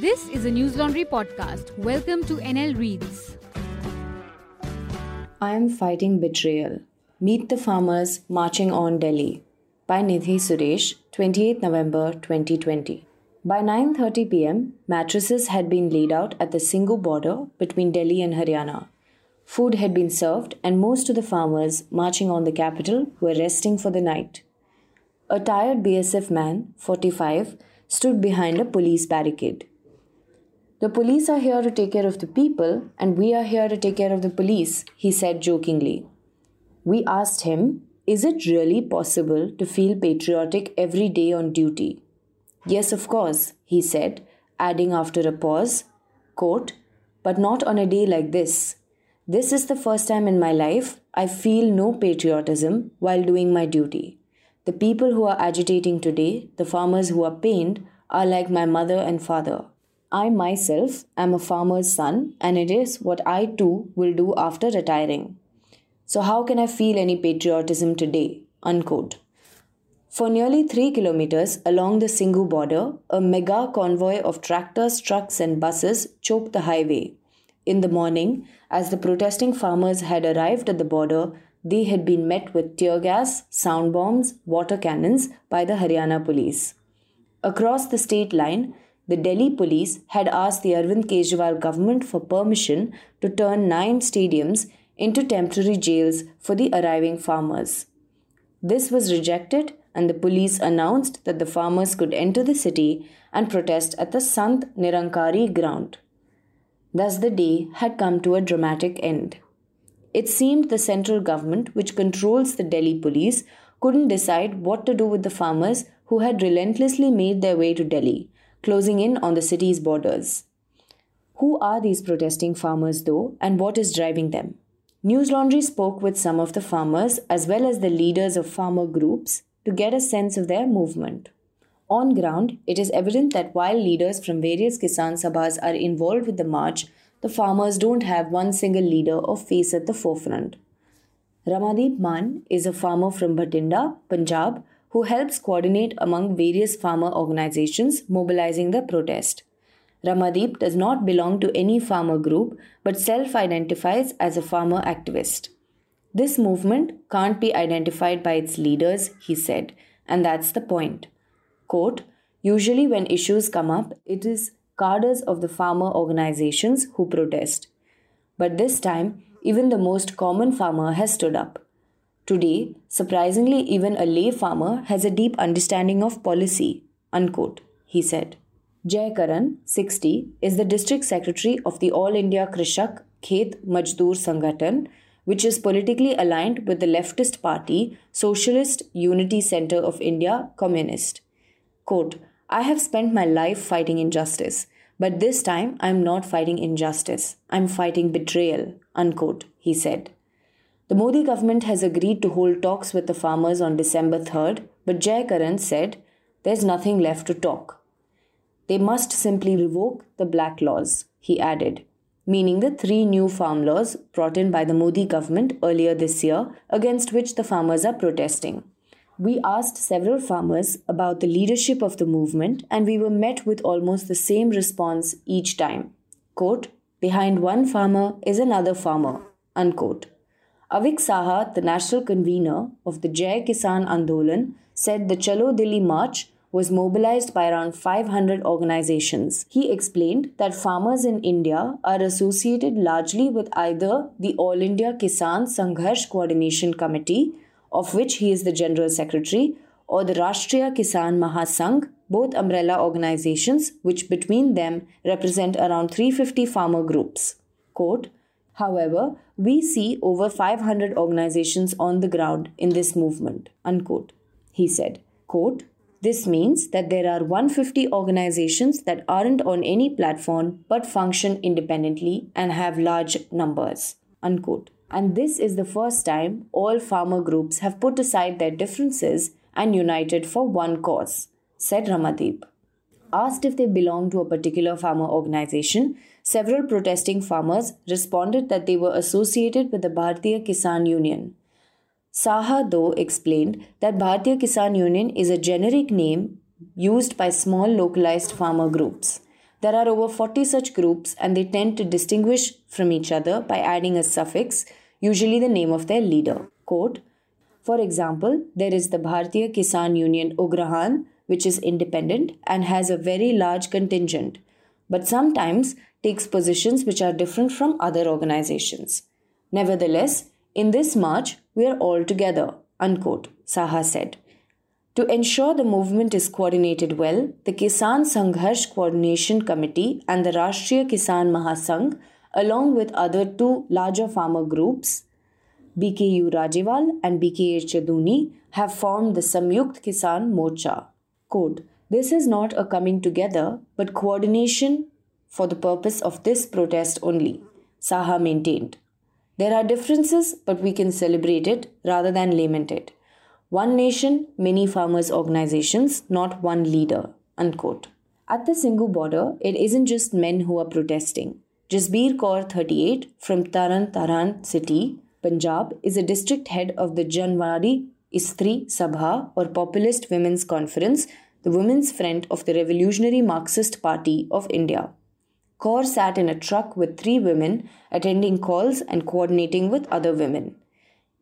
This is a News Laundry podcast. Welcome to NL Reads. I am fighting betrayal. Meet the farmers marching on Delhi by Nidhi Suresh, 28 November 2020. By 9:30 p.m., mattresses had been laid out at the Singhu border between Delhi and Haryana. Food had been served and most of the farmers marching on the capital were resting for the night. A tired BSF man, 45, stood behind a police barricade. The police are here to take care of the people, and we are here to take care of the police, he said jokingly. We asked him, Is it really possible to feel patriotic every day on duty? Yes, of course, he said, adding after a pause, quote, But not on a day like this. This is the first time in my life I feel no patriotism while doing my duty. The people who are agitating today, the farmers who are pained, are like my mother and father. I myself am a farmer's son, and it is what I too will do after retiring. So, how can I feel any patriotism today? Unquote. For nearly three kilometers along the Singhu border, a mega convoy of tractors, trucks, and buses choked the highway. In the morning, as the protesting farmers had arrived at the border, they had been met with tear gas, sound bombs, water cannons by the Haryana police. Across the state line, the Delhi police had asked the Arvind Kejriwal government for permission to turn nine stadiums into temporary jails for the arriving farmers. This was rejected, and the police announced that the farmers could enter the city and protest at the Sant Nirankari ground. Thus, the day had come to a dramatic end. It seemed the central government, which controls the Delhi police, couldn't decide what to do with the farmers who had relentlessly made their way to Delhi closing in on the city's borders. Who are these protesting farmers, though, and what is driving them? News Laundry spoke with some of the farmers as well as the leaders of farmer groups to get a sense of their movement. On ground, it is evident that while leaders from various Kisan Sabhas are involved with the march, the farmers don't have one single leader or face at the forefront. Ramandeep Mann is a farmer from Bhatinda, Punjab, who helps coordinate among various farmer organizations mobilizing the protest. Ramandeep does not belong to any farmer group but self identifies as a farmer activist. This movement can't be identified by its leaders, he said, and that's the point. Quote, Usually, when issues come up, it is cadres of the farmer organizations who protest. But this time, even the most common farmer has stood up. Today, surprisingly, even a lay farmer has a deep understanding of policy. Unquote, he said. Jay Karan, 60, is the district secretary of the All India Krishak Khet Majdoor Sanghatan, which is politically aligned with the leftist party Socialist Unity Center of India Communist. Quote, I have spent my life fighting injustice, but this time I am not fighting injustice. I am fighting betrayal. Unquote, he said. The Modi government has agreed to hold talks with the farmers on December 3rd, but Jay Karan said there's nothing left to talk. They must simply revoke the black laws, he added, meaning the three new farm laws brought in by the Modi government earlier this year against which the farmers are protesting. We asked several farmers about the leadership of the movement and we were met with almost the same response each time. Quote, Behind one farmer is another farmer. Unquote. Avik Saha, the national convener of the Jai Kisan Andolan, said the Chalo Delhi March was mobilized by around 500 organizations. He explained that farmers in India are associated largely with either the All India Kisan Sangharsh Coordination Committee, of which he is the general secretary, or the Rashtriya Kisan Mahasangh, both umbrella organizations which between them represent around 350 farmer groups. Quote, However, we see over 500 organizations on the ground in this movement. Unquote. He said, quote, this means that there are 150 organizations that aren't on any platform but function independently and have large numbers. Unquote. And this is the first time all farmer groups have put aside their differences and united for one cause, said Ramandeep. Asked if they belong to a particular farmer organization, Several protesting farmers responded that they were associated with the Bharatiya Kisan Union. Saha, though, explained that Bharatiya Kisan Union is a generic name used by small localized farmer groups. There are over 40 such groups and they tend to distinguish from each other by adding a suffix, usually the name of their leader. Quote, for example, there is the Bharatiya Kisan Union Ugrahan, which is independent and has a very large contingent, but sometimes takes positions which are different from other organizations. Nevertheless, in this march, we are all together, unquote, Saha said. To ensure the movement is coordinated well, the Kisan Sangharsh Coordination Committee and the Rashtriya Kisan Mahasangh, along with other two larger farmer groups, BKU Rajewal and BKH Chaduni, have formed the Samyukt Kisan Morcha. Quote, this is not a coming together, but coordination for the purpose of this protest only, Saha maintained. There are differences, but we can celebrate it rather than lament it. One nation, many farmers' organizations, not one leader. Unquote. At the Singhu border, it isn't just men who are protesting. Jasbir Kaur 38 from Taran Taran city, Punjab, is a district head of the Janwari Istri Sabha or Populist Women's Conference, the women's front of the Revolutionary Marxist Party of India. Kaur sat in a truck with three women, attending calls and coordinating with other women.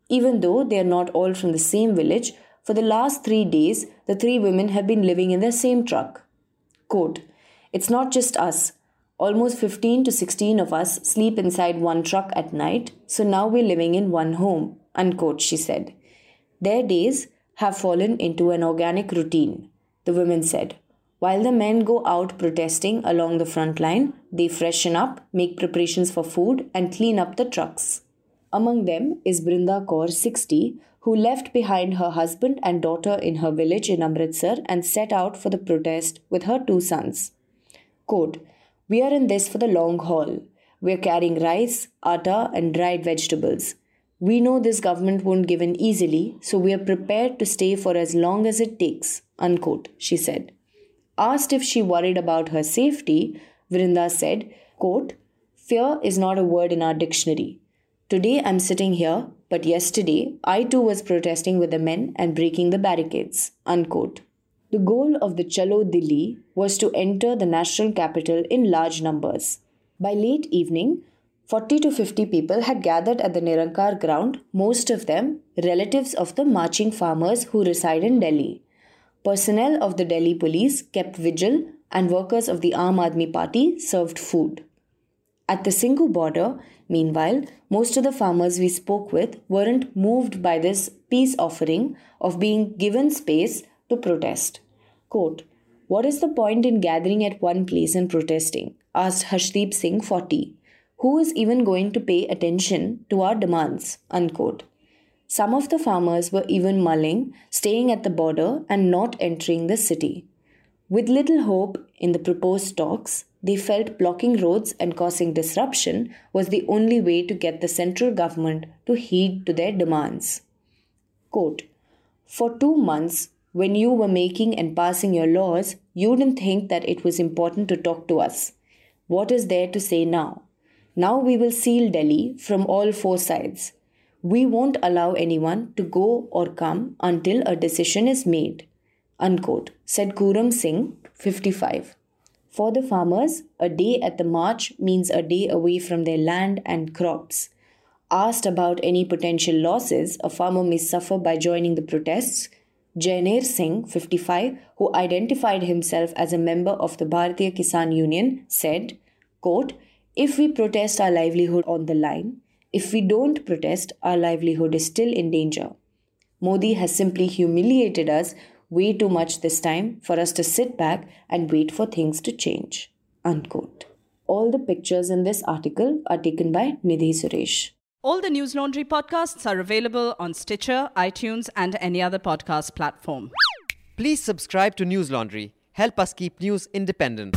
Even though they are not all from the same village, for the last three days, the three women have been living in the same truck. Quote, It's not just us. Almost 15 to 16 of us sleep inside one truck at night, so now we're living in one home. Unquote, she said. Their days have fallen into an organic routine, the women said. While the men go out protesting along the front line, they freshen up, make preparations for food, and clean up the trucks. Among them is Brinda Kaur, 60, who left behind her husband and daughter in her village in Amritsar and set out for the protest with her two sons. Quote, We are in this for the long haul. We are carrying rice, atta, and dried vegetables. We know this government won't give in easily, so we are prepared to stay for as long as it takes. Unquote, she said. Asked if she worried about her safety, Vrinda said, quote, Fear is not a word in our dictionary. Today I'm sitting here, but yesterday I too was protesting with the men and breaking the barricades. Unquote. The goal of the Chalo Delhi was to enter the national capital in large numbers. By late evening, 40 to 50 people had gathered at the Nirankari ground, most of them relatives of the marching farmers who reside in Delhi. Personnel of the Delhi police kept vigil and workers of the Aam Aadmi Party served food. At the Singhu border, meanwhile, most of the farmers we spoke with weren't moved by this peace offering of being given space to protest. Quote, What is the point in gathering at one place and protesting? asked Harshdeep Singh 40. Who is even going to pay attention to our demands? Unquote. Some of the farmers were even mulling staying at the border and not entering the city. With little hope in the proposed talks, they felt blocking roads and causing disruption was the only way to get the central government to heed to their demands. Quote, For two months, when you were making and passing your laws, you didn't think that it was important to talk to us. What is there to say now? Now we will seal Delhi from all four sides. We won't allow anyone to go or come until a decision is made. Unquote, said Kuram Singh, 55. For the farmers, a day at the march means a day away from their land and crops. Asked about any potential losses a farmer may suffer by joining the protests, Jainer Singh, 55, who identified himself as a member of the Bharatiya Kisan Union, said, quote, If we protest our livelihood on the line, if we don't protest, our livelihood is still in danger. Modi has simply humiliated us way too much this time for us to sit back and wait for things to change. Unquote. All the pictures in this article are taken by Nidhi Suresh. All the News Laundry podcasts are available on Stitcher, iTunes, and any other podcast platform. Please subscribe to News Laundry. Help us keep news independent.